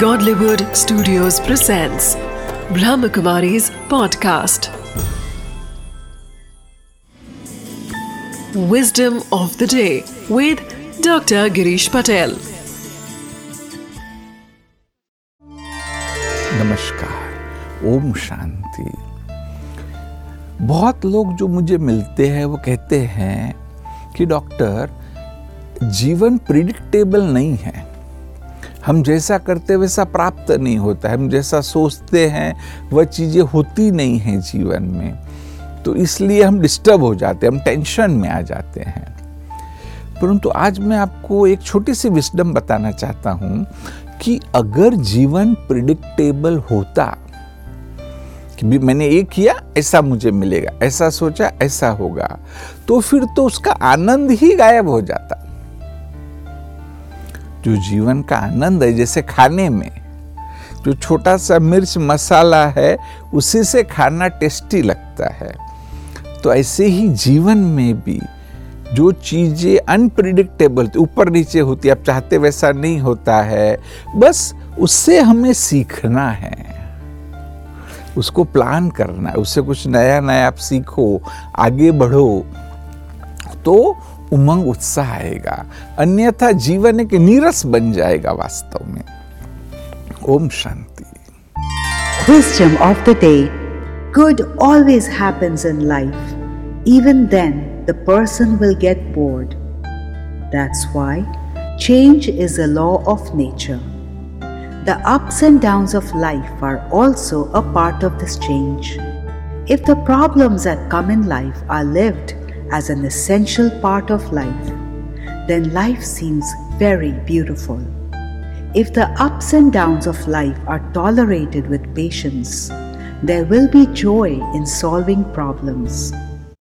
Godlywood Studios presents Brahmakumari's podcast. Wisdom of the day with Dr. Girish Patel. नमस्कार ओम शांति बहुत लोग जो मुझे मिलते हैं वो कहते हैं कि डॉक्टर जीवन प्रिडिक्टेबल नहीं है हम जैसा करते वैसा प्राप्त नहीं होता है। हम जैसा सोचते हैं, वह चीज़ें होती नहीं हैं जीवन में। तो इसलिए हम डिस्टर्ब हो जाते हैं, हम टेंशन में आ जाते हैं। परंतु आज मैं आपको एक छोटी सी विस्डम बताना चाहता हूँ कि अगर जीवन प्रिडिक्टेबल होता, कि भी मैंने ये किया, ऐसा मुझे मिलेगा, ऐसा सोचा, ऐसा होगा तो फिर तो उसका आनंद ही गायब हो जाता। जो जीवन का आनंद है, जैसे खाने में, जो छोटा सा मिर्च मसाला है, उसी से खाना टेस्टी लगता है। तो ऐसे ही जीवन में भी जो चीज़ें अनप्रिडिक्टेबल ऊपर नीचे होती, आप चाहते वैसा नहीं होता है, बस उससे हमें सीखना है। उसको प्लान करना है, उससे कुछ नया नया आप सीखो, आगे बढ़ो तो उमंग उत्साह आएगा अन्यथा जीवन एक नीरस बन जाएगा वास्तव में। Om Shanti. Question of the day good always happens in life even then the person will get bored that's why change is a law of nature the ups and downs of life are also a part of this change if the problems that come in life are lived as an essential part of life, then life seems very beautiful. If the ups and downs of life are tolerated with patience, there will be joy in solving problems.